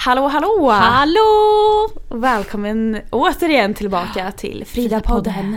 Hallå hallå! Hallå! Välkommen återigen tillbaka till Frida-podden.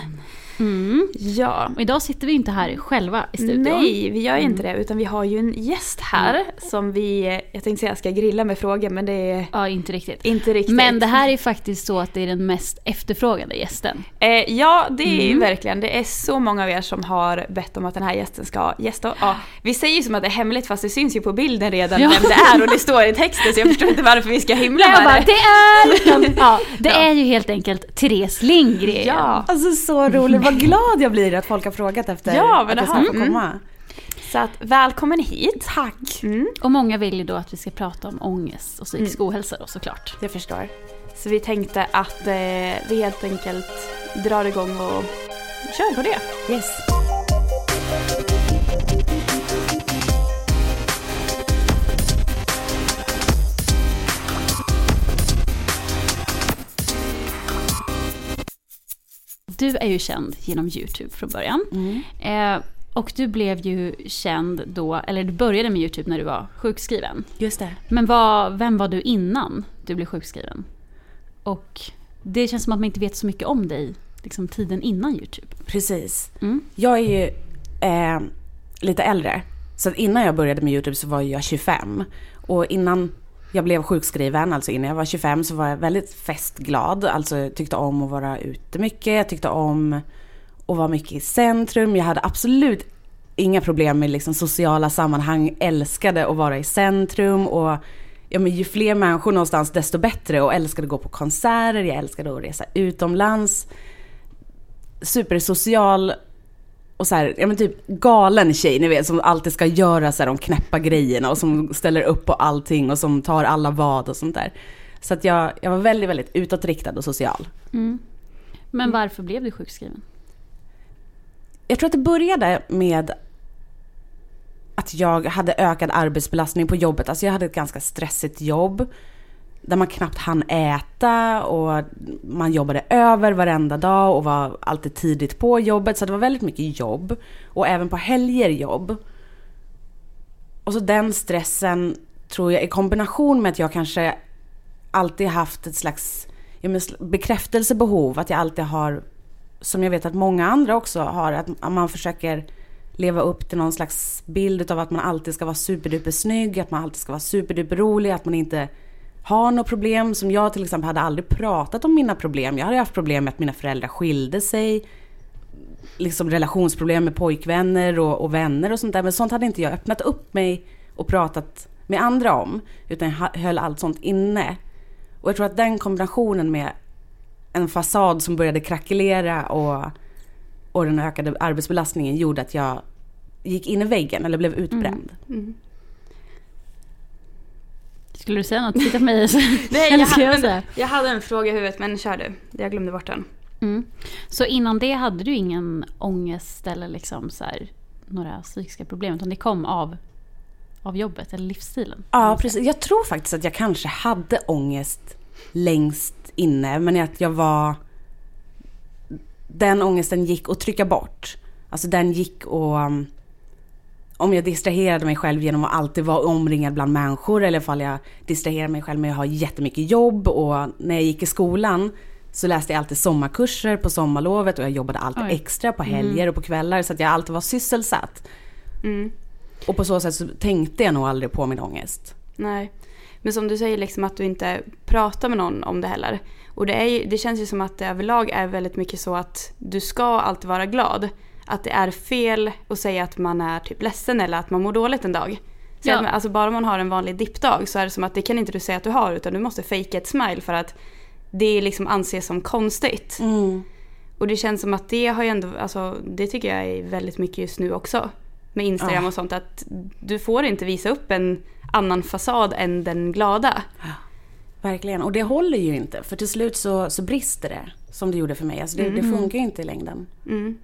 Mm. Ja. Och idag sitter vi inte här själva i studion. Nej, vi gör inte det utan vi har ju en gäst här som vi, jag tänkte säga ska grilla med frågor men det är Ja, inte riktigt. inte riktigt. Men det här är faktiskt så att det är den mest efterfrågade gästen. Eh, ja, det är ju Mm. verkligen. Det är så många av er som har bett om att den här gästen ska gästa. Ja, vi säger ju som att det är hemligt fast det syns ju på bilden redan Ja. vem det är och det står i texten så jag förstår inte varför vi ska himla Jag med bara, det. det är... Ja, det Ja. är ju helt enkelt Therese Lindgren. Ja. Alltså så roligt, vad glad jag blir att folk har frågat efter Ja, men att jag ska få mm. komma. Så att välkommen hit. Tack! Mm, Och många vill ju då att vi ska prata om ångest och psykisk ohälsa då såklart. jag förstår. Så vi tänkte att eh, vi helt enkelt drar igång och kör på det. Yes. Du är ju känd genom YouTube från början. Mm. Eh, och du blev ju känd då, eller du började med YouTube när du var sjukskriven. Just det. Men vad, vem var du innan du blev sjukskriven? Och det känns som att man inte vet så mycket om dig, liksom tiden innan YouTube. Precis. Mm. Jag är ju eh, lite äldre. Så innan jag började med YouTube så var jag 25. Och innan jag blev sjukskriven, alltså innan jag var 25, så var jag väldigt festglad. Alltså jag tyckte om att vara ute mycket. Jag tyckte om att vara mycket i centrum. Jag hade absolut inga problem med liksom sociala sammanhang. Älskade att vara i centrum. Och ja, men ju fler människor någonstans desto bättre. Och älskade att gå på konserter. Jag älskade att resa utomlands. Supersocial och så här, ja men typ galen tjej, ni vet, som alltid ska göra så här, de knäppa grejerna och som ställer upp på allting och som tar alla vad och sånt där. Så att jag, jag var väldigt, väldigt utåtriktad och social. Mm. Men varför blev du sjukskriven? Jag tror att det började med att jag hade ökad arbetsbelastning på jobbet. Alltså jag hade ett ganska stressigt jobb. Där man knappt hann äta och man jobbade över varenda dag och var alltid tidigt på jobbet. Så det var väldigt mycket jobb. Och även på helger jobb. Och så den stressen tror jag i kombination med att jag kanske alltid haft ett slags bekräftelsebehov. Att jag alltid har, som jag vet att många andra också har, att man försöker leva upp till någon slags bild av att man alltid ska vara superduper snygg, att man alltid ska vara superduper rolig, att man inte har något problem. Som jag till exempel hade aldrig pratat om mina problem. Jag hade haft problem med att mina föräldrar skilde sig. Liksom relationsproblem med pojkvänner och, och vänner och sånt där. Men sånt hade inte jag öppnat upp mig och pratat med andra om. Utan jag höll allt sånt inne. Och jag tror att den kombinationen med en fasad som började krackelera och, och den ökade arbetsbelastningen gjorde att jag gick in i väggen eller blev utbränd. Mm. mm. Skulle du säga något? Titta på mig. Nej, jag, jag hade, säga? jag hade en fråga i huvudet men kör du. Jag glömde bort den. Mm. Så innan det hade du ingen ångest eller liksom så här, några psykiska problem utan det kom av, av jobbet eller livsstilen? Ja, precis. Jag tror faktiskt att jag kanske hade ångest längst inne, men att jag var... Den ångesten gick att trycka bort. Alltså den gick och... Om jag distraherade mig själv genom att alltid vara omringad bland människor eller ifall jag distraherade mig själv med att ha jättemycket jobb och när jag gick i skolan så läste jag alltid sommarkurser på sommarlovet och jag jobbade alltid Oj. extra på helger och på kvällar så att jag alltid var sysselsatt. Mm. Och på så sätt så tänkte jag nog aldrig på min ångest. Nej. Men som du säger liksom att du inte pratar med någon om det heller. Och det, är ju, det känns ju som att det överlag är väldigt mycket så att du ska alltid vara glad. Att det är fel att säga att man är typ ledsen eller att man mår dåligt en dag. Så Ja. att, alltså bara man har en vanlig dippdag så är det som att det kan inte du säga att du har utan du måste fejka ett smile för att det liksom anses som konstigt. Mm. Och det känns som att det har ju ändå, alltså det tycker jag är väldigt mycket just nu också. med Instagram Ja. och sånt att du får inte visa upp en annan fasad än den glada. Verkligen. Och det håller ju inte. För till slut så, så brister det. Som det gjorde för mig. Alltså det, det funkar ju inte i längden. Mm.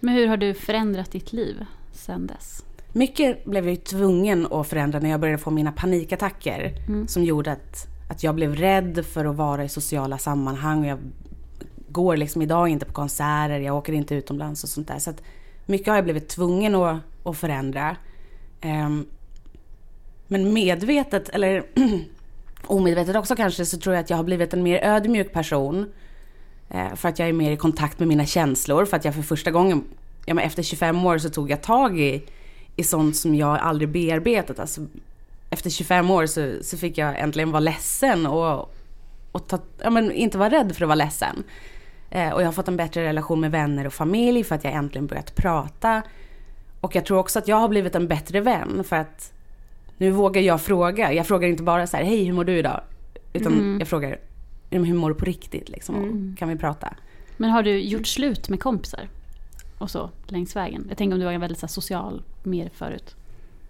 Men hur har du förändrat ditt liv sen dess? Mycket blev jag tvungen att förändra när jag började få mina panikattacker. Som gjorde att, att jag blev rädd för att vara i sociala sammanhang. Jag går liksom idag inte på konserter, jag åker inte utomlands och sånt där. Så mycket har jag blivit tvungen att, att förändra. Ehm, men medvetet, eller omedvetet också kanske, så tror jag att jag har blivit en mer ödmjuk person. Eh, För att jag är mer i kontakt med mina känslor. För att jag för första gången, ja men efter 25 år så tog jag tag i, i sånt som jag aldrig bearbetat. Alltså, efter 25 år så, så fick jag äntligen vara ledsen och, och ta, ja men inte vara rädd för att vara ledsen. Eh, och jag har fått en bättre relation med vänner och familj för att jag äntligen börjat prata. Och jag tror också att jag har blivit en bättre vän för att nu vågar jag fråga. Jag frågar inte bara så här, hej hur mår du idag? Utan jag frågar, "Ja, men hur mår du på riktigt liksom? Och Kan vi prata? Men har du gjort slut med kompisar? Och så längs vägen? Jag tänker om du var väldigt så här, social mer förut.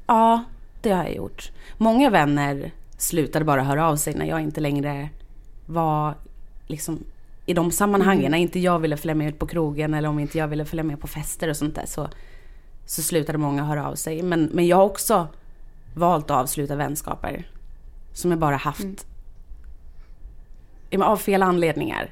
Ja, det har jag gjort. Många vänner slutade bara höra av sig när jag inte längre var liksom i de sammanhangen. När inte jag ville följa med ut på krogen eller om inte jag ville följa med på fester och sånt där så, så slutade många höra av sig. Men, men jag har också valt att avsluta vänskaper som jag bara haft men av fel anledningar.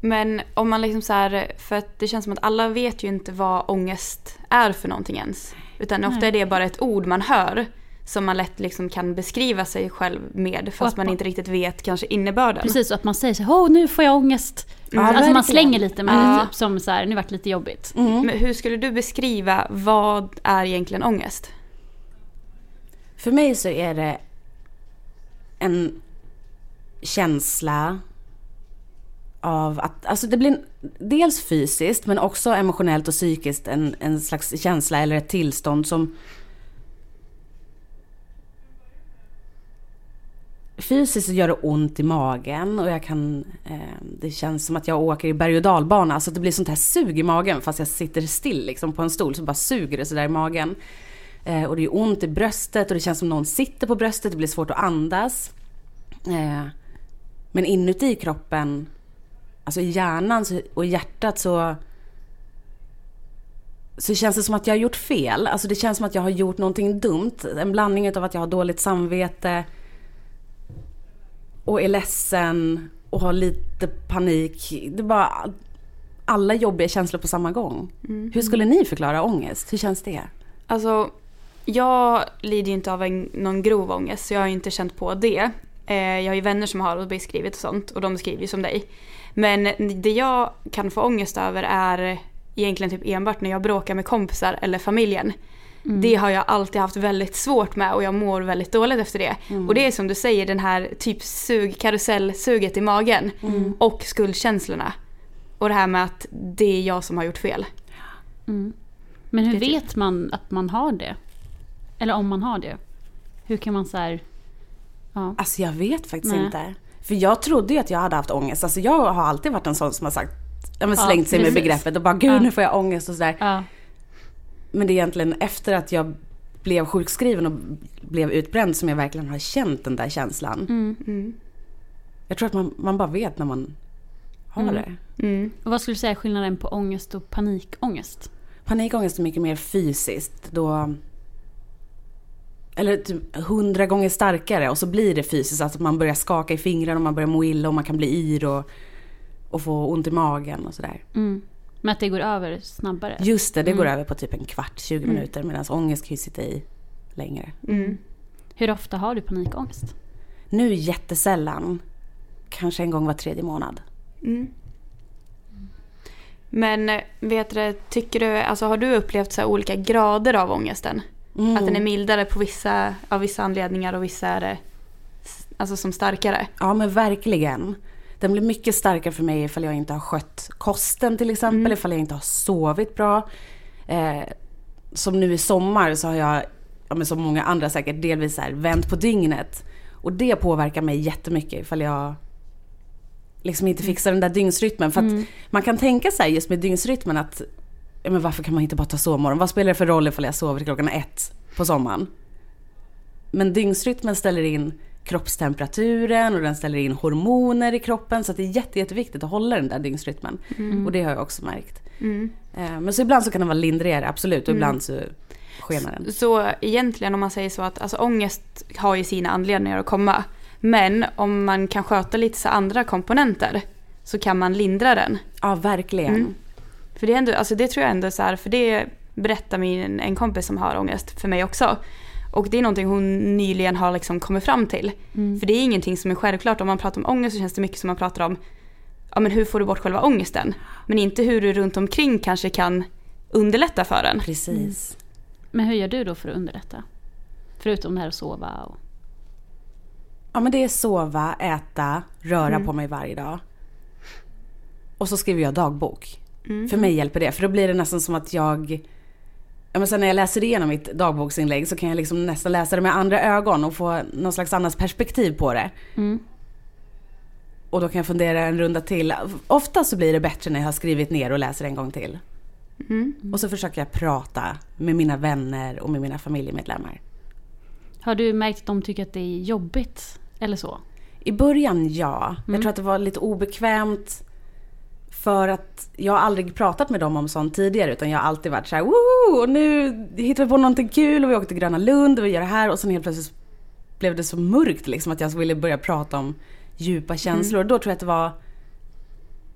Men om man liksom så här, för att det känns som att alla vet ju inte vad ångest är för någonting ens. Utan ofta Nej. är det bara ett ord man hör som man lätt liksom kan beskriva sig själv med fast man inte riktigt vet kanske innebörden. Precis, och att man säger så här, åh nu får jag ångest. Ja, alltså man slänger lite med Ja. det typ som så här, nu vart det lite jobbigt. Men hur skulle du beskriva vad är egentligen ångest? För mig så är det en känsla av att, alltså det blir dels fysiskt men också emotionellt och psykiskt en, en slags känsla eller ett tillstånd som Fysiskt så gör det ont i magen och jag kan, eh, det känns som att jag åker i berg och dalbana. Alltså det blir sånt här sug i magen fast jag sitter still liksom på en stol så bara suger det sådär i magen. Eh, och det är ont i bröstet och det känns som någon sitter på bröstet, det blir svårt att andas. Eh, men inuti kroppen, alltså i hjärnan och i hjärtat så så känns det som att jag har gjort fel. Alltså det känns som att jag har gjort någonting dumt. En blandning av att jag har dåligt samvete och är ledsen och har lite panik. Det är bara alla jobbiga känslor på samma gång. Hur skulle ni förklara ångest? Hur känns det? Alltså, jag lider ju inte av en, någon grov ångest så jag har ju inte känt på det. Eh, jag har ju vänner som har beskrivit och sånt och de beskriver ju som dig. Men det jag kan få ångest över är egentligen typ enbart när jag bråkar med kompisar eller familjen. Det har jag alltid haft väldigt svårt med och jag mår väldigt dåligt efter det. Och det är som du säger den här typ sug, karusellsuget i magen och skuldkänslorna. Och det här med att det är jag som har gjort fel. Men hur typ- vet man att man har det? Eller om man har det? Hur kan man så här, ja. Alltså jag vet faktiskt Nej. inte. För jag trodde ju att jag hade haft ångest. Alltså jag har alltid varit en sån som har sagt, ja, men Ja, slängt sig med precis. begreppet och bara gud Ja. nu får jag ångest och sådär. ja. Men det är egentligen efter att jag blev sjukskriven och blev utbränd som jag verkligen har känt den där känslan. Mm. Jag tror att man, man bara vet när man har det. Mm. Och vad skulle du säga är skillnaden på ångest och panikångest? Panikångest är mycket mer fysiskt. Då, eller typ hundra gånger starkare och så blir det fysiskt. Alltså man börjar skaka i fingrarna och man börjar må illa och man kan bli yr och, och få ont i magen och sådär. Mm. Men att det går över snabbare? Just det, det går över på typ en kvart, 20 minuter medan ångest kan ju sitta i längre. Mm. Hur ofta har du panikångest? Nu jättesällan. Kanske en gång var tredje månad. Mm. Men eh, vet du, tycker du, alltså har du upplevt så här olika grader av ångesten? Mm. Att den är mildare på vissa, av vissa anledningar och vissa är det alltså som starkare? Ja men verkligen. Den blir mycket starkare för mig ifall jag inte har skött kosten till exempel, Mm. ifall jag inte har sovit bra. Eh, som nu i sommar så har jag, ja, men som många andra säkert, delvis här, vänt på dygnet. Och det påverkar mig jättemycket ifall jag liksom inte fixar den där dygnsrytmen. För att man kan tänka sig just med dygnsrytmen att ja, men varför kan man inte bara ta sovmorgon? Vad spelar det för roll ifall jag sover till klockan ett på sommaren? Men dygnsrytmen ställer in kroppstemperaturen och den ställer in hormoner i kroppen. Så det är jätte, jätteviktigt att hålla den där dygnsrytmen. Och det har jag också märkt. Mm. Eh, Men så ibland så kan den vara lindrigare, absolut. Och ibland så skenar den. Så egentligen om man säger så att alltså, ångest har ju sina anledningar att komma. Men om man kan sköta lite så andra komponenter så kan man lindra den. Ja, verkligen. Mm. För det, är ändå, alltså det tror jag ändå så här, för det berättar min, en kompis som har ångest för mig också. Och det är någonting hon nyligen har liksom kommit fram till. För det är ingenting som är självklart. Om man pratar om ångest så känns det mycket som man pratar om ja, men hur får du bort själva ångesten. Men inte hur du runt omkring kanske kan underlätta för den. Precis. Men hur gör du då för att underlätta? Förutom det här att sova och... Ja men det är sova, äta, röra på mig varje dag. Och så skriver jag dagbok. För mig hjälper det. För då blir det nästan som att jag... Ja, men sen när jag läser igenom mitt dagboksinlägg så kan jag liksom nästan läsa det med andra ögon och få någon slags annat perspektiv på det. Mm. Och då kan jag fundera en runda till. Ofta så blir det bättre när jag har skrivit ner och läser en gång till. Mm. Och så försöker jag prata med mina vänner och med mina familjemedlemmar. Har du märkt att de tycker att det är jobbigt? Eller så? I början ja. Jag tror att det var lite obekvämt. För att jag har aldrig pratat med dem om sånt tidigare utan jag har alltid varit så här, Woo! Och nu hittar vi på någonting kul och vi åker till Gröna Lund och vi gör det här och sen helt plötsligt blev det så mörkt liksom att jag ville börja prata om djupa känslor. Och då tror jag att det var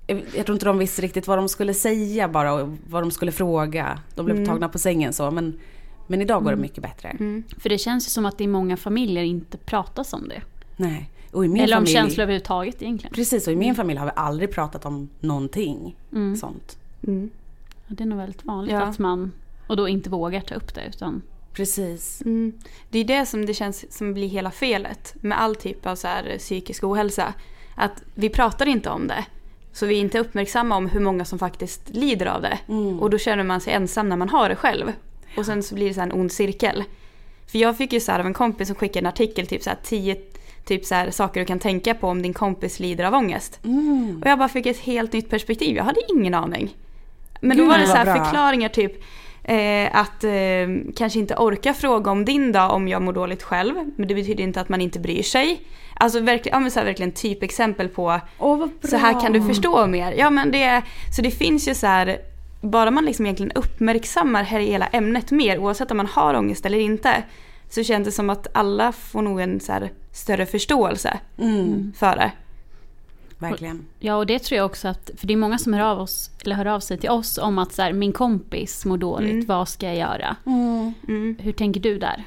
jag tror inte de visste riktigt vad de skulle säga bara och vad de skulle fråga. De blev tagna på sängen så men, men idag går det mycket bättre. För det känns ju som att det i många familjer inte pratas om det. Nej. Och i min Eller om familj, känslor överhuvudtaget egentligen. Precis, och i min familj har vi aldrig pratat om någonting sånt. Mm. Ja, det är nog väldigt vanligt Ja. att man... Och då inte vågar ta upp det utan... Precis. Mm. Det är det som det känns som blir hela felet med all typ av så här psykisk ohälsa. Att vi pratar inte om det. Så vi är inte uppmärksamma om hur många som faktiskt lider av det. Och då känner man sig ensam när man har det själv. Och sen så blir det så här en ond cirkel. För jag fick ju så här av en kompis som skickade en artikel, typ så här tio typ så här, saker du kan tänka på om din kompis lider av ångest. Mm. Och jag bara fick ett helt nytt perspektiv. Jag hade ingen aning. Men Gud, då var det så här förklaringar typ eh, att eh, kanske inte orka fråga om din dag om jag mår dåligt själv. Men det betyder inte att man inte bryr sig. Alltså verkligen, ja, men så här, verkligen typexempel på bra. så här kan du förstå mer. Ja, men det, så det finns ju så här, bara man liksom egentligen uppmärksammar hela ämnet mer oavsett om man har ångest eller inte. Så känns det som att alla får nog en så här större förståelse Mm, för det. verkligen. Ja, och det tror jag också att... För det är många som hör av, oss, eller hör av sig till oss om att så här, min kompis mår dåligt, Mm. vad ska jag göra? Mm. Hur tänker du där?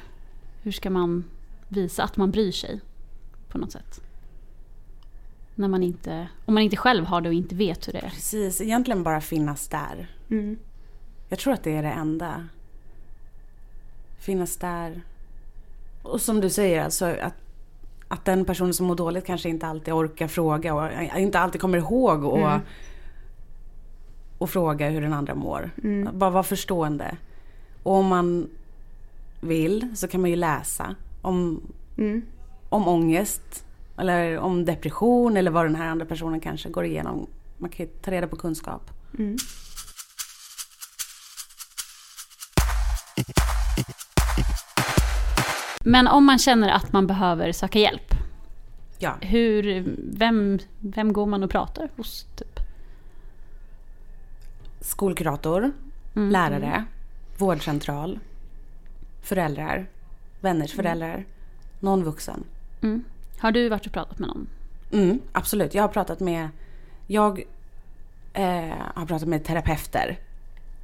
Hur ska man visa att man bryr sig på något sätt? När man inte, om man inte själv har det och inte vet hur det är. Precis, egentligen bara finnas där. Mm. Jag tror att det är det enda. Finnas där. Och som du säger, alltså att, att den personen som mår dåligt kanske inte alltid orkar fråga och inte alltid kommer ihåg och, Mm. och fråga hur den andra mår. Mm. Bara vara förstående. Och om man vill så kan man ju läsa om, Mm. om ångest eller om depression eller vad den här andra personen kanske går igenom. Man kan ju ta reda på kunskap. Mm. Men om man känner att man behöver söka hjälp, Ja. hur, vem, vem går man och pratar hos? Typ? Skolkurator, Mm. lärare, vårdcentral, föräldrar, vänners föräldrar, någon vuxen. Mm. Har du varit och pratat med någon? Mm, absolut, jag har pratat med Jag eh, har pratat med terapeuter,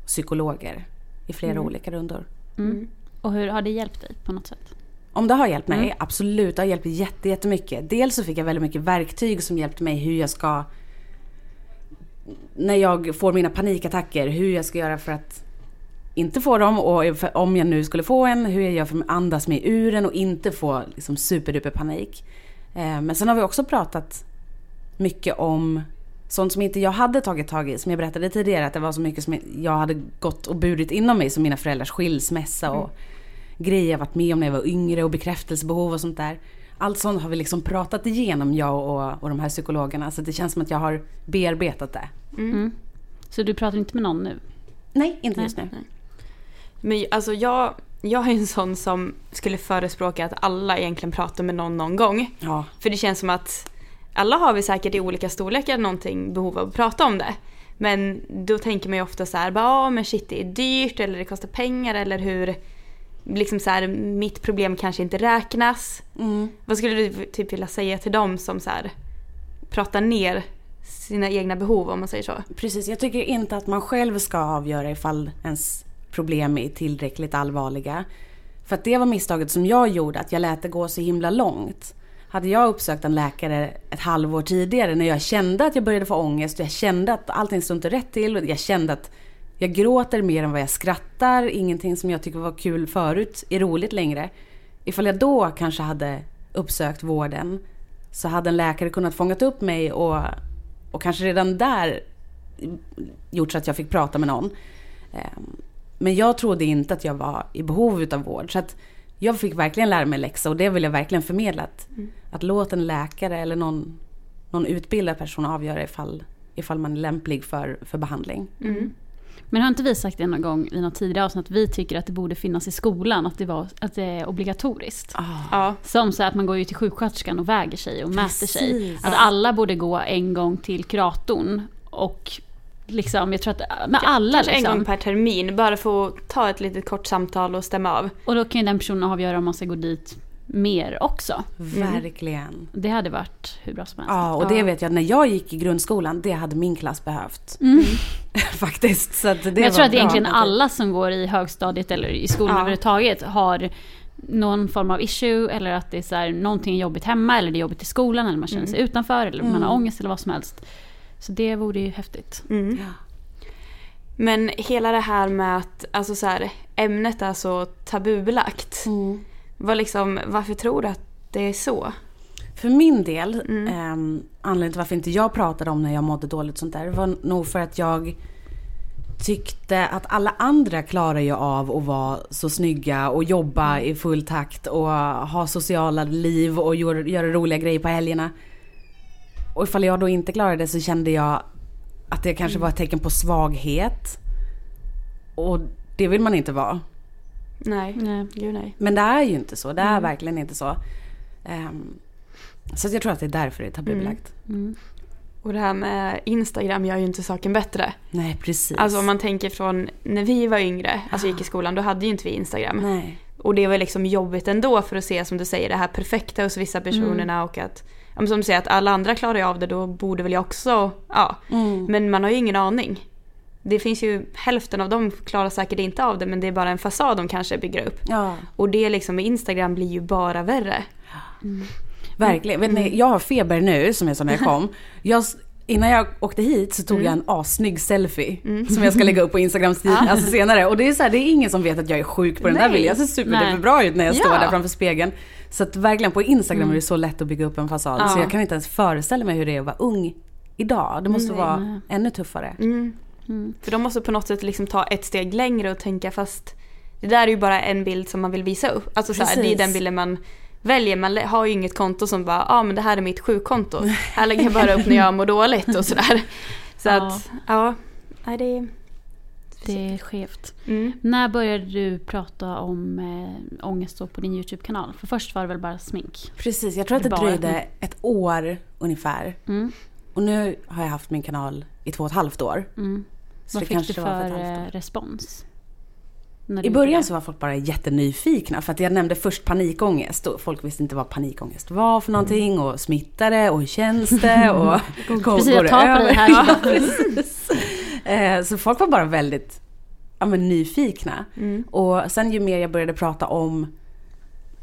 psykologer i flera olika rundor. Mm. Och hur har det hjälpt dig på något sätt? Om det har hjälpt mig? Mm. Absolut, det har hjälpt jätte, jättemycket. Dels så fick jag väldigt mycket verktyg som hjälpte mig hur jag ska... När jag får mina panikattacker, hur jag ska göra för att inte få dem och om jag nu skulle få en, hur jag gör för att andas mig ur den och inte få liksom, superduper panik. Eh, men sen har vi också pratat mycket om sånt som inte jag hade tagit tag i. Som jag berättade tidigare, att det var så mycket som jag hade gått och burit inom mig. Som mina föräldrars skilsmässa och grejer jag varit med om när jag var yngre och bekräftelsebehov och sånt där. Allt sånt har vi liksom pratat igenom jag och, och de här psykologerna. Så det känns som att jag har bearbetat det. Mm. Så du pratar inte med någon nu? Nej, inte just nu. Men alltså jag, jag är en sån som skulle förespråka att alla egentligen pratar med någon någon gång. Ja. För det känns som att alla har vi säkert i olika storlekar någonting behov av att prata om det. Men då tänker man ju ofta så här, bara, "Ja, men shit det är dyrt eller det kostar pengar eller hur liksom så här, mitt problem kanske inte räknas. Mm. Vad skulle du typ vilja säga till dem som så här, pratar ner sina egna behov om man säger så? Precis, jag tycker inte att man själv ska avgöra ifall ens problem är tillräckligt allvarliga. För att det var misstaget som jag gjorde, att jag lät det gå så himla långt. Hade jag uppsökt en läkare ett halvår tidigare när jag kände att jag började få ångest och jag kände att allting stod inte rätt till och jag kände att jag gråter mer än vad jag skrattar, ingenting som jag tycker var kul förut är roligt längre. Ifall jag då kanske hade uppsökt vården så hade en läkare kunnat fångat upp mig och, och kanske redan där gjort så att jag fick prata med någon. Ehm, Men jag trodde inte att jag var i behov utav vård. Så att jag fick verkligen lära mig läxa och det vill jag verkligen förmedla. Att, att låta en läkare eller någon, någon utbildad person avgöra ifall, ifall man är lämplig för, för behandling. Men har inte vi sagt det någon gång i något tidigare avsnitt att vi tycker att det borde finnas i skolan, att det, var, att det är obligatoriskt? Ja. Som så att man går ju till sjuksköterskan och väger sig och mäter sig. Precis. Att alla borde gå en gång till kuratorn och liksom, jag tror att med alla Kanske en liksom. gång per termin, bara få ta ett litet kort samtal och stämma av. Och då kan ju den personen avgöra om man ska gå dit mer också. Verkligen. Det hade varit hur bra som helst. Ja, och det vet jag när jag gick i grundskolan, det hade min klass behövt. Faktiskt. Så att det Men jag tror att bra. egentligen alla som går i högstadiet eller i skolan Ja. överhuvudtaget har någon form av issue eller att det är så här, någonting är jobbigt hemma eller det är jobbigt i skolan eller man känner sig utanför eller man har ångest eller vad som helst. Så det vore ju häftigt. Mm. Ja. Men hela det här med att alltså så här, ämnet är så tabubelagt. Mm. Vad liksom, varför tror du att det är så? För min del, Mm. ehm, anledningen till varför inte jag pratade om när jag mådde dåligt och sånt där var nog för att jag tyckte att alla andra klarar ju av att vara så snygga och jobba i full takt och ha sociala liv och göra, roliga grejer på helgerna. Och ifall jag då inte klarade det så kände jag att det kanske var ett tecken på svaghet. Och det vill man inte vara. Nej, Nej. gud nej. Men det är ju inte så. Det är verkligen inte så. Ehm, så jag tror att det är därför det är tabubelagt. Mm. Och det här med Instagram gör ju inte saken bättre. Nej, precis. Alltså om man tänker från när vi var yngre, alltså gick i skolan, då hade ju inte vi Instagram. Nej. Och det var liksom jobbigt ändå för att se som du säger det här perfekta hos vissa personerna och att som du säger att alla andra klarar ju av det då borde väl jag också, ja. Mm. Men man har ju ingen aning. Det finns ju hälften av dem klarar säkert inte av det men det är bara en fasad de kanske bygger upp. Ja, Och det liksom med Instagram blir ju bara värre. verkligen. Vet ni, jag har feber nu som jag sa när jag kom. Jag, innan jag åkte hit så tog jag en assnygg selfie. Som jag ska lägga upp på Instagram alltså senare. Och det är, så här, det är ingen som vet att jag är sjuk på den där Nej. bilden. Jag ser superduper Nej. bra ut när jag står Ja. där framför spegeln. Så att verkligen på Instagram är det så lätt att bygga upp en fasad. Ja. Så jag kan inte ens föreställa mig hur det är att vara ung idag. Det måste vara ännu tuffare. Mm. För de måste på något sätt liksom ta ett steg längre och tänka fast det där är ju bara en bild som man vill visa upp. Alltså så här, det är den bilden man väljer. Man har ju inget konto som bara, ja ah, men det här är mitt sjukkonto. Här lägger jag bara upp när jag mår dåligt och sådär. Så Ja. att, ja. Nej, det är... Det är skevt. Mm. När började du prata om eh, ångest på din YouTube-kanal? För först var det väl bara smink? Precis, jag tror att det Bara. dröjde ett år ungefär. Mm. Och nu har jag haft min kanal i två och ett halvt år. Mm. Så Vad det fick du för eh, respons? I början det? så var folk bara jättenyfikna för att jag nämnde först panikångest och folk visste inte vad panikångest var för någonting och smittar det och hur känns det och går, Precis, går det på över? dig här. Ja, precis. Eh, Så folk var bara väldigt ja, men nyfikna. Mm. Och sen ju mer jag började prata om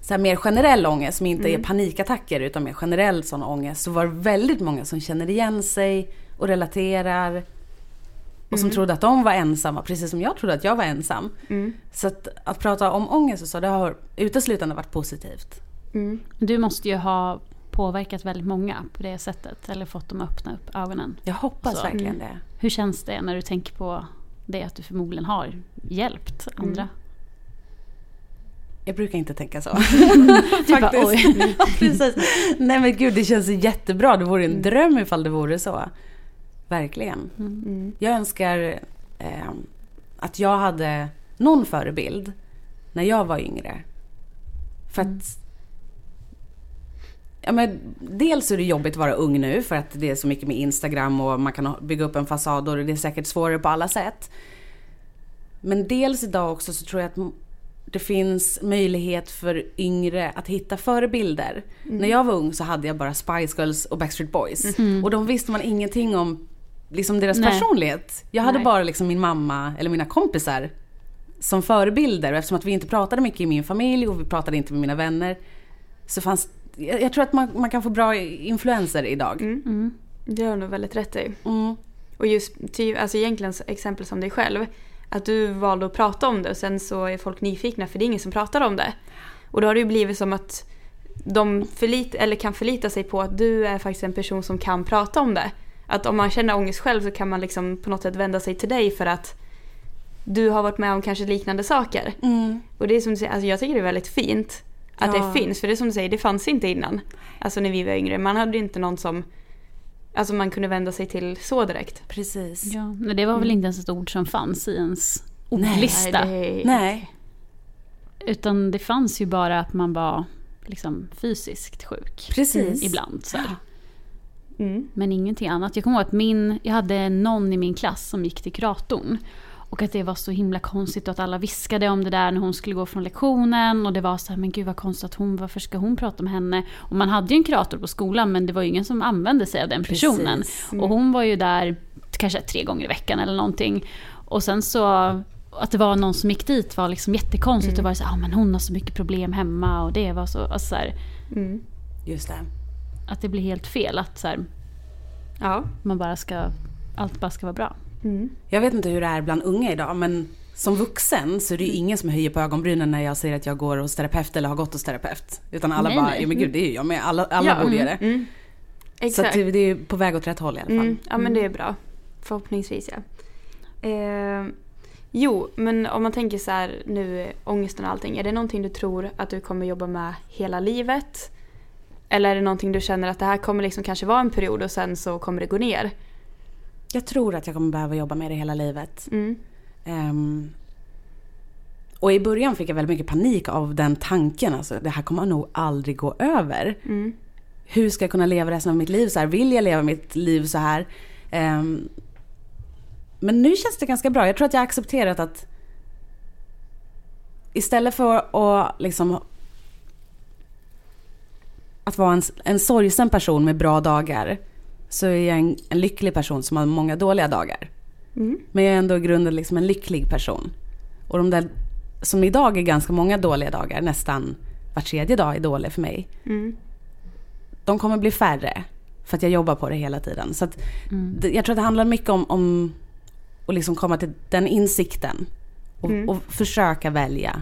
så mer generell ångest som inte Mm. är panikattacker utan mer generell sån ångest så var det väldigt många som känner igen sig och relaterar. Och som Mm. trodde att de var ensamma precis som jag trodde att jag var ensam. Mm. Så att, att prata om ångest och så, det har uteslutande varit positivt. Mm. Du måste ju ha påverkat väldigt många på det sättet. Eller fått dem att öppna upp ögonen. Jag hoppas Så, verkligen mm. det. Hur känns det när du tänker på det att du förmodligen har hjälpt andra? Jag brukar inte tänka så. Du bara, oj. Precis. Nej men gud, det känns jättebra. Det vore en dröm ifall det vore så. Verkligen. Mm. Jag önskar eh, att jag hade någon förebild när jag var yngre. För att... Ja, men dels är det jobbigt att vara ung nu för att det är så mycket med Instagram och man kan bygga upp en fasad och det är säkert svårare på alla sätt. Men dels idag också så tror jag att det finns möjlighet för yngre att hitta förebilder. Mm. När jag var ung så hade jag bara Spice Girls och Backstreet Boys. Mm. Och de visste man ingenting om liksom deras Nej. personlighet. Jag hade Nej. bara liksom min mamma eller mina kompisar som förebilder. Och eftersom att vi inte pratade mycket i min familj och vi pratade inte med mina vänner. Så fanns, jag, jag tror att man, man, kan få bra influenser idag. Mm. Mm. Det har du nog väldigt rätt i. Mm. Och just ty, alltså egentligen exempel som dig själv. Att du valde att prata om det och sen så är folk nyfikna för det är ingen som pratar om det. Och då har det ju blivit som att de förlit, eller kan förlita sig på att du är faktiskt en person som kan prata om det. Att om man känner ångest själv så kan man liksom på något sätt vända sig till dig för att du har varit med om kanske liknande saker. Mm. Och det är som du säger, alltså jag tycker det är väldigt fint att ja. det finns. För det är som du säger, det fanns inte innan. Alltså när vi var yngre. Man hade inte någon som Alltså man kunde vända sig till så direkt. Precis. Ja, men det var väl mm. inte ens ett ord som fanns i ens ordlista. Nej, det... Nej. Utan det fanns ju bara att man var liksom fysiskt sjuk. Precis. Ibland så mm. Men ingenting annat. Jag kommer ihåg att min, jag hade någon i min klass som gick till kuratorn. Och att det var så himla konstigt och att alla viskade om det där när hon skulle gå från lektionen. Och det var så här, men gud vad konstigt att hon, varför ska hon prata med henne? Och man hade ju en kurator på skolan men det var ju ingen som använde sig av den personen. Mm. Och hon var ju där kanske tre gånger i veckan eller någonting. Och sen så att det var någon som gick dit var liksom jättekonstigt. Mm. Och var så här, ah, men hon har så mycket problem hemma och det var så, alltså så här, mm. Just det. Att det blir helt fel att så här, ja. man bara ska, allt bara ska vara bra. Mm. Jag vet inte hur det är bland unga idag men som vuxen så är det ju ingen som höjer på ögonbrynen när jag säger att jag går hos terapeut eller har gått hos terapeut. Utan alla nej, bara, nej. ja men gud det är ju jag med, alla, alla ja, borde göra det. Mm, mm. Så det, det är på väg åt rätt håll i alla fall. Mm, ja men det är bra. Förhoppningsvis ja. Eh, jo, men om man tänker så här nu, ångesten och allting. Är det någonting du tror att du kommer jobba med hela livet? Eller är det någonting du känner att det här kommer liksom kanske vara en period och sen så kommer det gå ner? Jag tror att jag kommer behöva jobba med det hela livet. Mm. Um, och i början fick jag väldigt mycket panik av den tanken. Alltså, det här kommer nog aldrig gå över. Mm. Hur ska jag kunna leva resten av mitt liv så här? Vill jag leva mitt liv så här? Um, men nu känns det ganska bra. Jag tror att jag har accepterat att istället för att liksom att vara en, en sorgsen person med bra dagar så är jag en, en lycklig person som har många dåliga dagar. Mm. Men jag är ändå i grunden liksom en lycklig person. Och de där som idag är ganska många dåliga dagar, nästan var tredje dag är dålig för mig. Mm. De kommer bli färre. För att jag jobbar på det hela tiden. Så mm. jag tror att det handlar mycket om, om att liksom komma till den insikten. Och, mm. och försöka välja.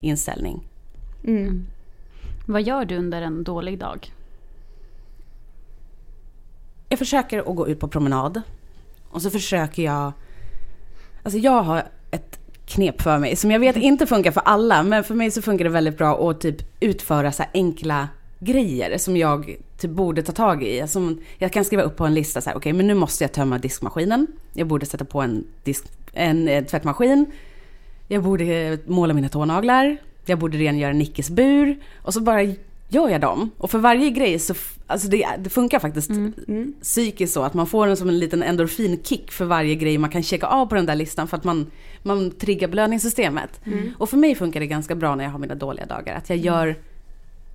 Inställning. Mm. Vad gör du under en dålig dag? Jag försöker att gå ut på promenad. Och så försöker jag... Alltså jag har ett knep för mig som jag vet inte funkar för alla. Men för mig så funkar det väldigt bra att typ utföra så enkla grejer som jag typ borde ta tag i. Som jag kan skriva upp på en lista så här, okej okay, men nu måste jag tömma diskmaskinen. Jag borde sätta på en, disk, en eh, tvättmaskin. Jag borde måla mina tånaglar. Jag borde rengöra Nickes bur. Och så bara gör jag dem. Och för varje grej så, alltså det, det funkar faktiskt Mm. psykiskt så att man får en som en liten endorfinkick för varje grej man kan checka av på den där listan för att man, man triggar belöningssystemet. Mm. Och för mig funkar det ganska bra när jag har mina dåliga dagar, att jag gör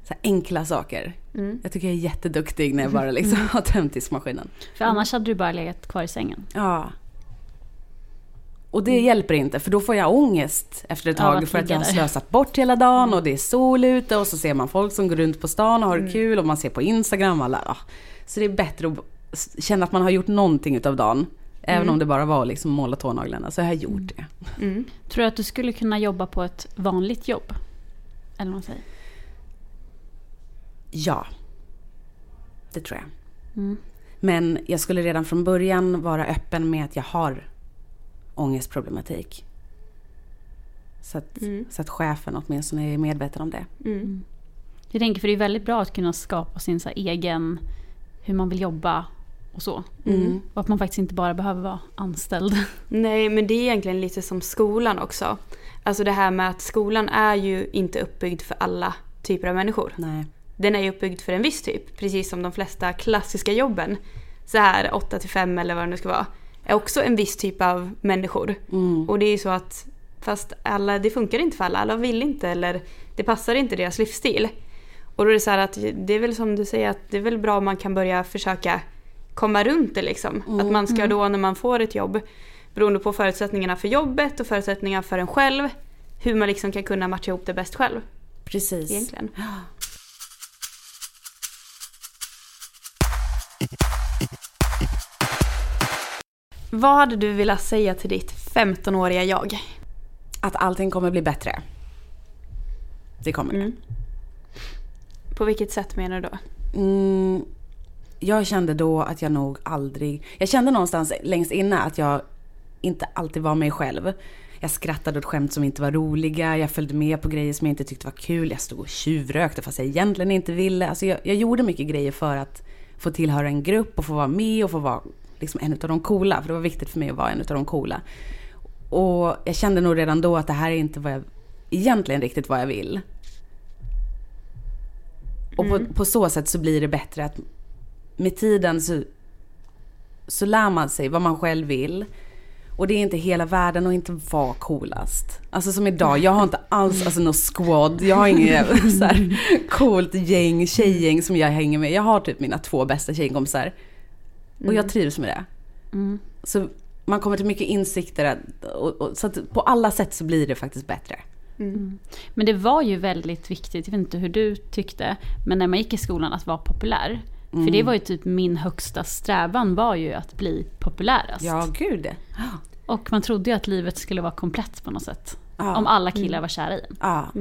så enkla saker. Mm. Jag tycker jag är jätteduktig när jag bara liksom har tömt diskmaskinen. För annars hade du bara legat kvar i sängen. Ja. Och det hjälper inte för då får jag ångest efter ett Av tag för att jag har slösat bort hela dagen och det är sol ute och så ser man folk som går runt på stan och har det kul och man ser på Instagram alla. Ja. Så det är bättre att känna att man har gjort någonting utav dagen. Även om det bara var liksom måla tånaglarna så har jag gjort det. Mm. Tror du att du skulle kunna jobba på ett vanligt jobb? Eller vad man säger. Ja. Det tror jag. Mm. Men jag skulle redan från början vara öppen med att jag har ångestproblematik. Så att, Mm. så att chefen åtminstone är medveten om det. Mm. Jag tänker för det är väldigt bra att kunna skapa sin så egen, hur man vill jobba och så. Mm. Och att man faktiskt inte bara behöver vara anställd. Nej, men det är egentligen lite som skolan också. Alltså det här med att skolan är ju inte uppbyggd för alla typer av människor. Nej. Den är ju uppbyggd för en viss typ, precis som de flesta klassiska jobben. Så här 8 till 5 eller vad det nu ska vara. Är också en viss typ av människor. Mm. Och det är ju så att fast alla, det funkar inte för alla, alla vill inte eller det passar inte deras livsstil. Och då är det så här att det är väl som du säger att det är väl bra om man kan börja försöka komma runt det liksom. Att man ska då när man får ett jobb, beroende på förutsättningarna för jobbet och förutsättningarna för en själv, hur man liksom kan kunna matcha ihop det bäst själv Precis. egentligen. Vad hade du velat säga till ditt 15-åriga jag? Att allting kommer bli bättre. Det kommer det. Mm. På vilket sätt menar du då? Mm, jag kände då att jag nog aldrig... Jag kände någonstans längst inne att jag inte alltid var mig själv. Jag skrattade åt skämt som inte var roliga, jag följde med på grejer som jag inte tyckte var kul, jag stod och tjuvrökte fast jag egentligen inte ville. Alltså jag, jag gjorde mycket grejer för att få tillhöra en grupp och få vara med och få vara liksom en av de coola, för det var viktigt för mig att vara en av de coola. Och jag kände nog redan då att det här är inte vad jag, egentligen riktigt vad jag vill. Och på, på så sätt så blir det bättre att med tiden så, så lär man sig vad man själv vill. Och det är inte hela världen att inte vara coolast. Alltså som idag, jag har inte alls alltså, någon squad. Jag har inget så här, coolt gäng, tjejgäng som jag hänger med. Jag har typ mina två bästa tjejkompisar. Och jag trivs med det. Mm. Så man kommer till mycket insikter. Och, och, så att på alla sätt så blir det faktiskt bättre. Men det var ju väldigt viktigt, jag vet inte hur du tyckte, men när man gick i skolan att vara populär. För det var ju typ min högsta strävan var ju att bli populärast. Ja, gud. Och man trodde ju att livet skulle vara komplett på något sätt. Ja. Om alla killar var kära i en. Ja.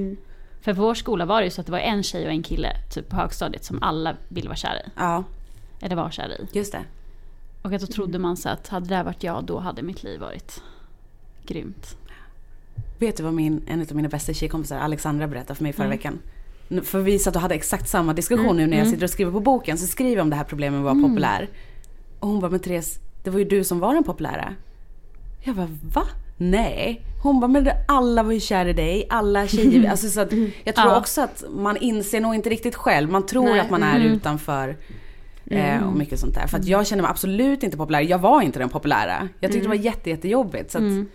För på vår skola var det ju så att det var en tjej och en kille typ på högstadiet som alla ville vara kära i. ja, Eller var kära i. just det. Och att då trodde man så att hade det här varit jag då hade mitt liv varit grymt. Vet du vad min, en av mina bästa tjejkompisar, Alexandra, berättade för mig förra veckan? Nu- För vi satt och hade exakt samma diskussion nu när jag sitter och skriver på boken. Så skriver jag om det här problemet med att vara populär. Och hon bara, men Therese, det var ju du som var den populära. Jag bara, va? Nej. Hon bara, men alla var ju kär i dig, alla tjejer. Alltså, så att, jag tror Ja. också att man inser nog inte riktigt själv. Man tror Nej. att man är utanför. Eh, och mycket sånt där. För att jag känner mig absolut inte populär. Jag var inte den populära. Jag tyckte det var jätte, jättejobbigt. Så att,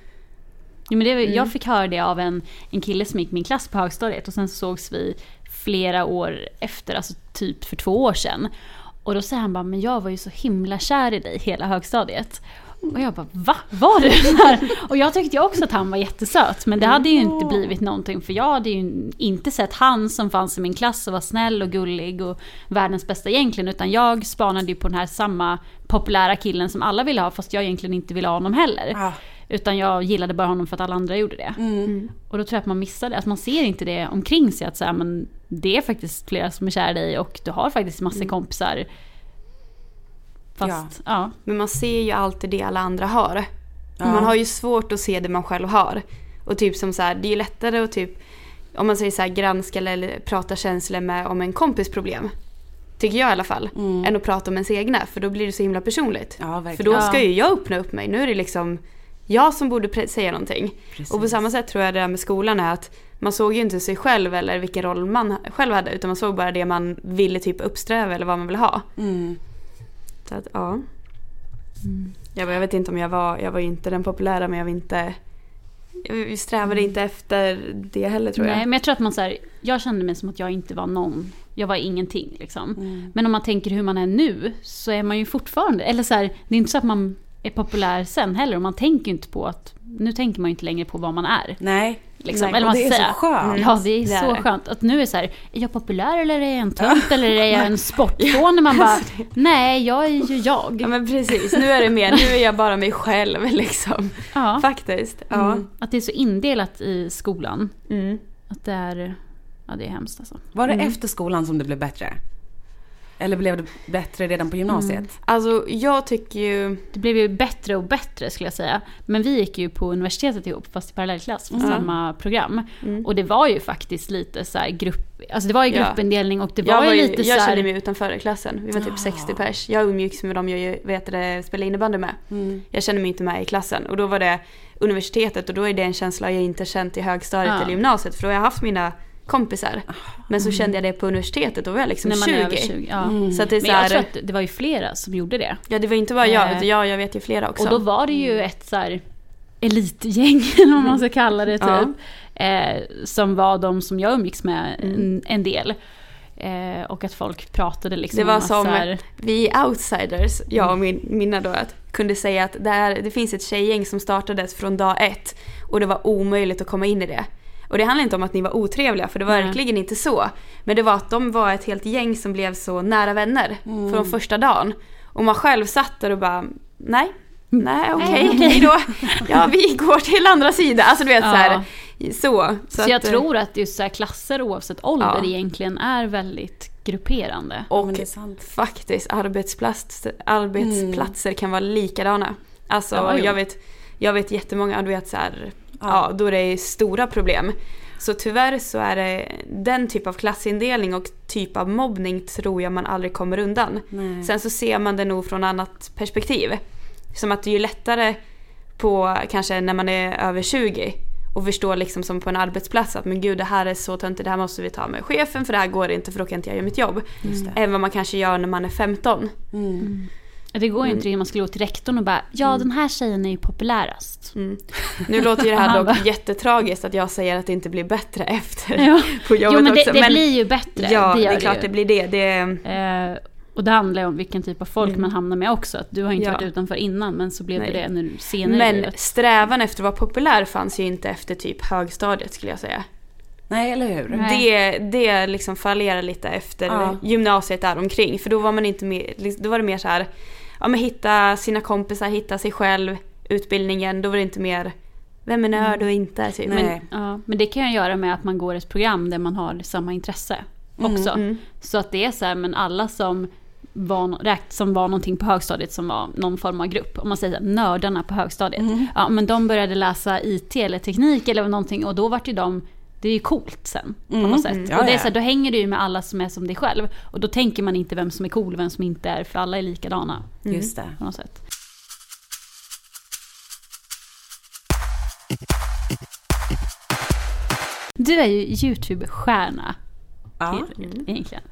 Ja, men det, Jag fick höra det av en, en kille som gick min klass på högstadiet och sen så sågs vi flera år efter, alltså typ för två år sedan. Och då säger han bara, men jag var ju så himla kär i dig hela högstadiet. Och jag bara, va? Var du där? Och jag tyckte också att han var jättesöt, men det hade ju inte blivit någonting för jag hade ju inte sett han som fanns i min klass och var snäll och gullig och världens bästa egentligen, utan jag spanade ju på den här samma populära killen som alla ville ha, fast jag egentligen inte ville ha honom heller. ah, Utan jag gillade bara honom för att alla andra gjorde det. Och då tror jag att man missar det. Alltså man ser inte det omkring sig. Att så här, men det är faktiskt flera som är kära i dig och du har faktiskt massor kompisar. Fast, ja. Men man ser ju alltid det alla andra har. Ja. Man har ju svårt att se det man själv har. Och typ som så här, det är ju lättare att typ, om man säger så här, granska eller prata känslor med om en kompis problem. Tycker jag i alla fall. Än att prata om ens egna, för då blir det så himla personligt. Ja, för då ska Ja. ju jag öppna upp mig. Nu är det liksom jag som borde säga någonting. Precis. Och på samma sätt tror jag det där med skolan är att man såg ju inte sig själv eller vilken roll man själv hade utan man såg bara det man ville typ uppsträva eller vad man ville ha. Mm. Så att, ja. Jag, jag vet inte om jag var, jag var inte den populära men jag var inte jag strävade inte efter det heller tror jag. Nej, men jag tror att man så här, jag kände mig som att jag inte var någon, jag var ingenting liksom. Mm. Men om man tänker hur man är nu så är man ju fortfarande, eller så här, det är inte så att man är populär sen heller och man tänker inte på att, nu tänker man ju inte längre på vad man är. Nej. Liksom. Nej, eller man det är säger. så skönt. Ja, det är Det är så det. skönt. Att nu är så här, är jag populär eller är jag en tönt eller är jag en sportfåne? Man bara, nej jag är ju jag. Ja men precis, nu är det mer, nu är jag bara mig själv liksom. Ja. Faktiskt. Ja. Mm. Att det är så indelat i skolan. Mm. Att det är, ja det är hemskt alltså. Var det efter skolan som det blev bättre? Eller blev det bättre redan på gymnasiet? Alltså jag tycker ju, Det blev ju bättre och bättre skulle jag säga. Men vi gick ju på universitetet ihop fast i parallellklass på samma program. Mm. Och det var ju faktiskt lite så här grupp, alltså det var ju Ja. gruppindelning och det jag, var var ju lite jag så kände här, mig utanför i klassen. Vi var typ 60 pers. Jag umgicks med dem jag vet det, spelade innebandy med. Mm. Jag kände mig inte med i klassen. Och då var det universitetet och då är det en känsla jag inte känt i högstadiet Ja. eller gymnasiet. För då har jag haft mina kompisar. Men så kände jag det på universitetet, då var jag liksom när man 20. är över 20. Ja. Så att det är så Men jag tror att det var ju flera som gjorde det. Ja det var inte bara jag, Eh, utan jag, jag vet ju flera också. Och då var det ju ett så här elitgäng, eller vad man ska kalla det typ. Ja. Eh, som var de som jag umgicks med Mm. en, en del. Eh, och att folk pratade liksom Det var som här, vi outsiders, jag och min, mina då, att kunde säga att det, här, det finns ett tjejgäng som startades från dag ett och det var omöjligt att komma in i det. Och det handlar inte om att ni var otrevliga för det var Nej. verkligen inte så. Men det var att de var ett helt gäng som blev så nära vänner Mm. från första dagen. Och man själv satt där och bara, nej, nej okej, okej. hej då. Ja vi går till andra sidan. Alltså du vet Ja. så här, så. Så, jag att, eh, tror att just så här klasser oavsett ålder Ja. egentligen är väldigt grupperande. Och men det är sant. faktiskt arbetsplats, arbetsplatser kan vara likadana. Alltså Ja, jag, vet, jag vet jättemånga, du vet så här, ja. då det är stora problem. Så tyvärr så är det den typ av klassindelning och typ av mobbning tror jag man aldrig kommer undan. Nej. Sen så ser man det nog från annat perspektiv. Som att det är ju lättare på kanske när man är över 20 och förstå liksom som på en arbetsplats att men gud det här är så töntigt, det här måste vi ta med chefen för det här går inte för då kan inte jag göra mitt jobb. Det. Än vad man kanske gör när man är 15. Mm. Det går ju inte riktigt, man skulle gå till rektorn och bara ja den här tjejen är ju populärast. Mm. Nu låter ju det här dock jättetragiskt att jag säger att det inte blir bättre efter Ja. på jobbet Jo men det, också. det blir ju bättre. Ja, det det, är klart ju. det blir det. det Eh, och det handlar ju om vilken typ av folk Mm. man hamnar med också. Att du har inte Ja. varit utanför innan men så blev Nej. det det nu senare men livet. strävan efter att vara populär fanns ju inte efter typ högstadiet skulle jag säga. Nej, eller hur? Nej. Det, det liksom fallerar lite efter Ja. gymnasiet där omkring. För då var man inte mer, då var det mer så här, ja men hitta sina kompisar, hitta sig själv, utbildningen. Då var det inte mer, vem är nörd och inte typ. Men, Ja, men det kan ju göra med att man går ett program där man har samma intresse också. mm. Så att det är så här, men alla som var, som var någonting på högstadiet som var någon form av grupp. Om man säger här, nördarna på högstadiet. Ja men de började läsa IT eller teknik eller någonting och då vart ju de det är ju coolt sen på Mm. något sätt. Mm. Ja, och det är så här, då hänger du ju med alla som är som dig själv. Och då tänker man inte vem som är cool och vem som inte är för alla är likadana Just det. på något sätt. Du är ju YouTube-stjärna Ja, egentligen.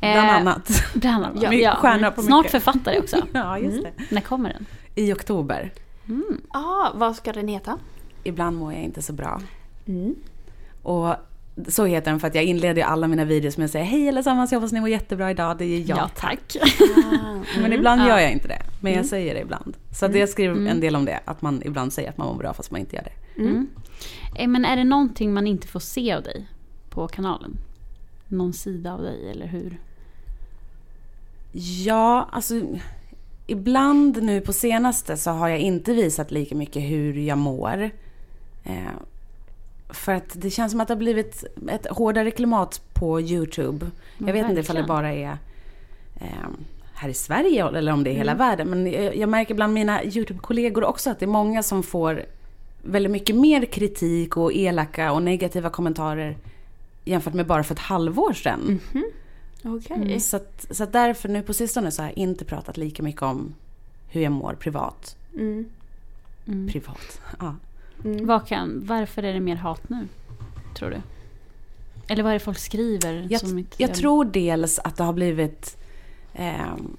bland Eh, annat. Bland annat. Ja, Ja, stjärna på Snart mycket. författare också. Ja, just det. När kommer den? I oktober. ah, vad ska den heta? Ibland mår jag inte så bra. Och så heter den för att jag inleder alla mina videos med att säga hej allesammans, jag hoppas ni mår jättebra idag. Det är jag. tack. Men ibland Ja. gör jag inte det. Men jag säger det ibland. Så att jag skriver en del om det. Att man ibland säger att man mår bra fast man inte gör det. Mm. Eh, Men är det någonting man inte får se av dig på kanalen? Någon sida av dig eller hur? Ja, alltså ibland nu på senaste så har jag inte visat lika mycket hur jag mår. Eh, för att det känns som att det har blivit ett hårdare klimat på Youtube. Ja, jag vet inte ifall det verkligen. bara är eh, här i Sverige eller om det är hela världen. Men jag, jag märker bland mina Youtube-kollegor också att det är många som får väldigt mycket mer kritik och elaka och negativa kommentarer jämfört med bara för ett halvår sedan. Okej. Mm, Så, att, så att därför nu på sistone så har jag inte pratat lika mycket om hur jag mår privat. Mm. Privat, ja. Vad kan, varför är det mer hat nu? Tror du? Eller vad är det folk skriver? Jag, som inte jag tror dels att det har blivit... ehm,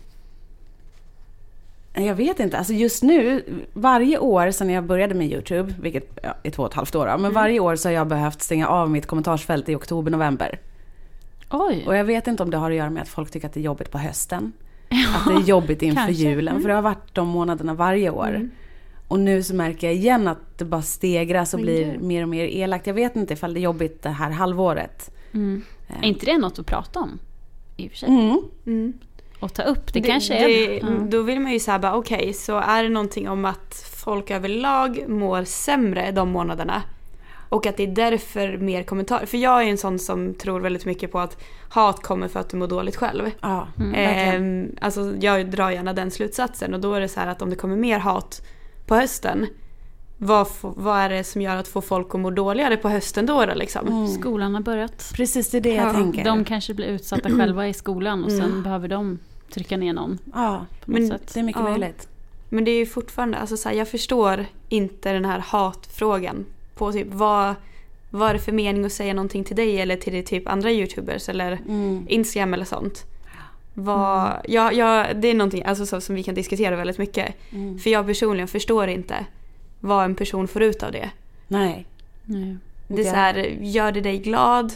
jag vet inte, alltså just nu, varje år sedan jag började med YouTube, vilket ja, är två och ett halvt år men varje år så har jag behövt stänga av mitt kommentarsfält i oktober, november. Oj. Och jag vet inte om det har att göra med att folk tycker att det är jobbigt på hösten. att det är jobbigt inför kanske. Mm. julen, för det har varit de månaderna varje år. Och nu så märker jag igen att det bara stegras och Men blir gud. mer och mer elakt. Jag vet inte ifall det är jobbigt det här halvåret. Mm. Är inte det något att prata om? I och för sig. Mm. Mm. Och ta upp. Det, Det- kanske är det, Ja. Då vill man ju säga bara okej, så är det någonting om att folk överlag mår sämre de månaderna. Och att det är därför mer kommentarer. För jag är en sån som tror väldigt mycket på att hat kommer för att du mår dåligt själv. Ja, verkligen. Ehm, alltså jag drar gärna den slutsatsen och då är det så här att om det kommer mer hat på hösten. Vad, vad är det som gör att få folk att må dåligare på hösten då, då liksom? Mm. Skolan har börjat. Precis, det är det jag Ja, tänker. De kanske blir utsatta själva i skolan och sen Mm. behöver de trycka ner någon Ja, på något Men- sätt. det är mycket Ja. möjligt. Men det är ju fortfarande, alltså så här, jag förstår inte den här hatfrågan. På typ vad, vad är det för mening att säga någonting till dig eller till typ andra youtubers eller Mm. Instagram eller sånt. Vad, ja, ja, det är någonting alltså, så, som vi kan diskutera väldigt mycket. Mm. För jag personligen förstår inte vad en person får ut av det. Nej. Nej. Det är så här, gör det dig glad?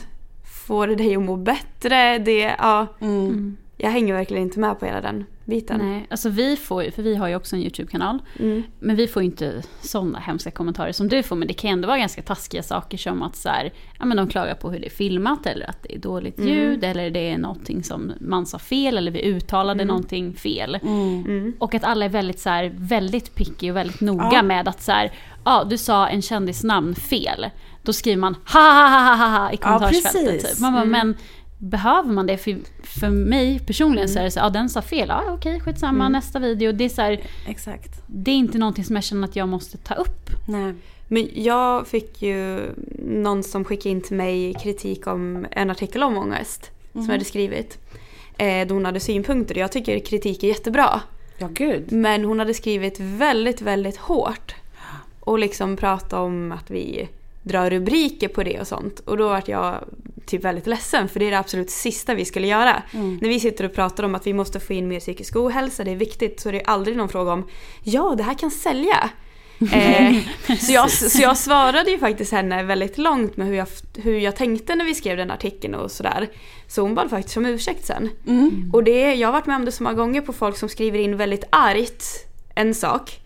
Får det dig att må bättre? Det, ja, Mm. Mm. jag hänger verkligen inte med på hela den biten. Nej, alltså vi får ju, för vi har ju också en YouTube-kanal. Mm. Men vi får ju inte sådana hemska kommentarer som du får. Men det kan ändå vara ganska taskiga saker som att så här, ja, men de klagar på hur det är filmat eller att det är dåligt Mm. ljud eller det är någonting som man sa fel eller vi uttalade Mm. någonting fel. Mm. Mm. Och att alla är väldigt, så här, väldigt picky och väldigt noga Ja. med att så här, ja du sa en kändisnamn fel. Då skriver man ha ha ha ha ha i kommentarsfältet. precis. typ. Man bara, Mm. men behöver man det? För, för mig personligen så är det så ja den sa fel, ja okej skitsamma Mm. nästa video. Det är så här, Exakt. det är inte någonting som jag känner att jag måste ta upp. Nej. Men jag fick ju någon som skickade in till mig kritik om en artikel om ångest som jag hade skrivit. Eh, då hon hade synpunkter och jag tycker kritik är jättebra. Ja, gud. Men hon hade skrivit väldigt, väldigt hårt. Och liksom prata om att vi drar rubriker på det och sånt. Och då vart jag typ väldigt ledsen för det är det absolut sista vi skulle göra. Mm. När vi sitter och pratar om att vi måste få in mer psykisk ohälsa, det är viktigt, så är det aldrig någon fråga om ja, det här kan sälja. eh, så, jag, så jag svarade ju faktiskt henne väldigt långt med hur jag, hur jag tänkte när vi skrev den artikeln och sådär. Så hon bad faktiskt om ursäkt sen. Mm. Och det, jag har varit med om det så många gånger på folk som skriver in väldigt argt en sak.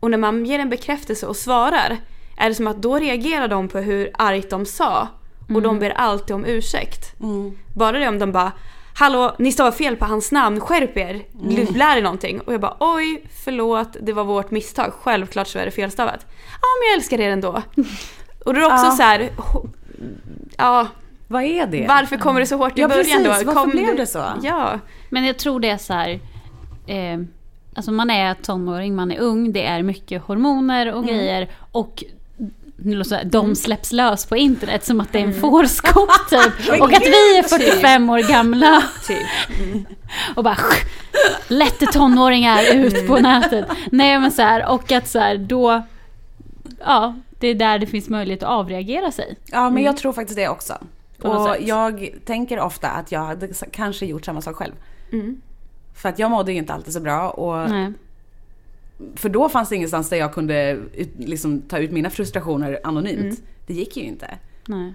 Och när man ger en bekräftelse och svarar är det som att då reagerar de på hur argt de sa. Och de ber alltid om ursäkt. Mm. Bara det om de bara Hallå, ni stavar fel på hans namn, skärp er! Mm. Lär er någonting. Och jag bara oj, förlåt, det var vårt misstag. Självklart så är det felstavat. Ja, men jag älskar er ändå. Och då är det också Ja. så här, ja, Vad är det? varför kommer det så hårt i Ja, början precis. då? Varför Kom blev det så? Ja. Men jag tror det är så här, eh, alltså man är tonåring, man är ung, det är mycket hormoner och grejer och nu låter det så här, de släpps lös på internet som att det är en fårskock typ. Och att vi är 45 år gamla Typ. och bara lätte tonåringar ut på nätet. Nej men så här, och att så här, då, ja, det är där det finns möjlighet att avreagera sig. Ja, men jag tror faktiskt det också. Och sätt. jag tänker ofta att jag hade kanske gjort samma sak själv. Mm. För att jag mådde ju inte alltid så bra. Och Nej. För då fanns det ingenstans där jag kunde ut, liksom, ta ut mina frustrationer anonymt. Mm. Det gick ju inte. Nej.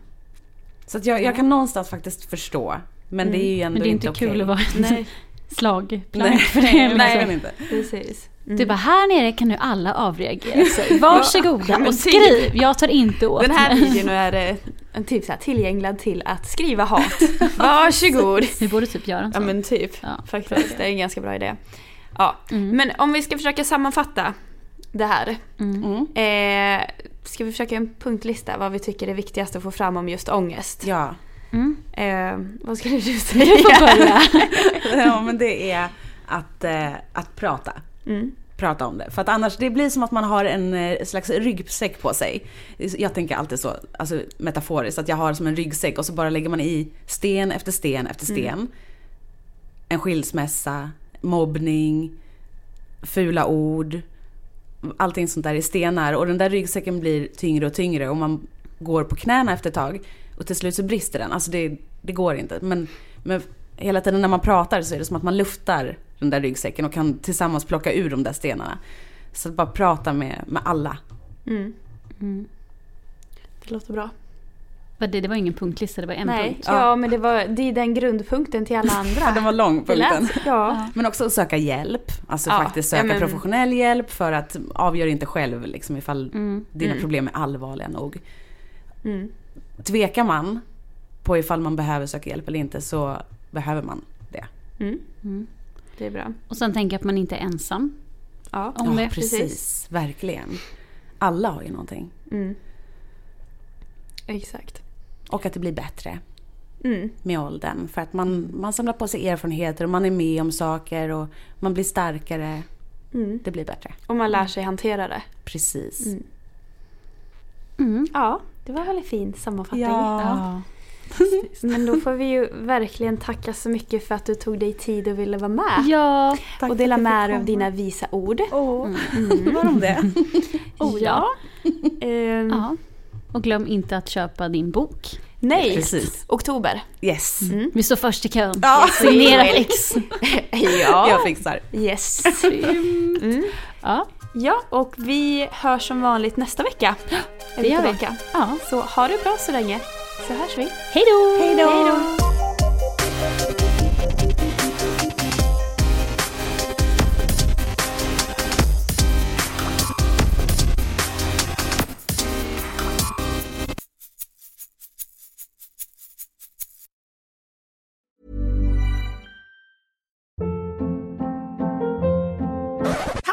Så att jag, jag kan någonstans faktiskt förstå. Men det är ju ändå Men det är inte okej. kul att vara Nej, slagplank Nej, för det. nej, liksom. verkligen inte. precis. Mm. Du bara, här nere kan nu alla avreagera sig. Varsågoda Ja, och skriv. Jag tar inte åt Den här videon är eh, en typ så här tillgänglad till att skriva hat. Varsågod! Vi borde typ göra en Ja sån. men typ, Ja. faktiskt. Det är en ganska bra idé. Ja, Mm. men om vi ska försöka sammanfatta det här. Mm. Mm. Eh, ska vi försöka en punktlista vad vi tycker är viktigast att få fram om just ångest? Ja. Mm. Eh, vad skulle du säga? Du får börja. ja, men det är att, eh, att prata. Mm. prata om det. För att annars, det blir som att man har en eh, slags ryggsäck på sig. Jag tänker alltid så, alltså metaforiskt, att jag har som en ryggsäck och så bara lägger man i sten efter sten efter sten. En skilsmässa, mobbning, fula ord, allting sånt där i stenar. Och den där ryggsäcken blir tyngre och tyngre och man går på knäna efter ett tag. Och till slut så brister den. Alltså det, det går inte. Men, men hela tiden när man pratar så är det som att man luftar den där ryggsäcken och kan tillsammans plocka ur de där stenarna. Så att bara prata med, med alla. Mm. Mm. Det låter bra. Vad Det, det var ingen punktlista, det var en Nej, punkt. ja, men det, var, det är den grundpunkten till alla andra. Ja, den var lång lät- punkten. Ja. Men också att söka hjälp. Alltså Ja, faktiskt söka ja, men- professionell hjälp för att avgöra inte själv liksom ifall dina Mm. problem är allvarliga nog. Mm. Tvekar man på ifall man behöver söka hjälp eller inte så behöver man det. Mm. Det är bra. Och sen tänker jag att man inte är ensam. Ja, Om det. precis. Verkligen. Alla har ju någonting. Mm. Exakt. Och att det blir bättre Mm. med åldern. För att man, man samlar på sig erfarenheter och man är med om saker och man blir starkare. Mm. Det blir bättre. Och man lär sig hantera det. Precis. Mm. Ja, det var väl en fin sammanfattning. Ja. Men då får vi ju verkligen tacka så mycket för att du tog dig tid och ville vara med. Ja. och dela med dig av dina visa ord. Åh, var de det? Oh ja. Ehm, ja. Och glöm inte att köpa din bok. Nej, Precis. oktober. Yes. Vi står först i kön. Ja. Signera X. Ja. Jag fixar. Yes. Ja. Ja, och vi hörs som vanligt nästa vecka. Är det gör vi. tillbaka. ja. Så ha det bra så länge. Så hörs vi. Hej då! Hej då!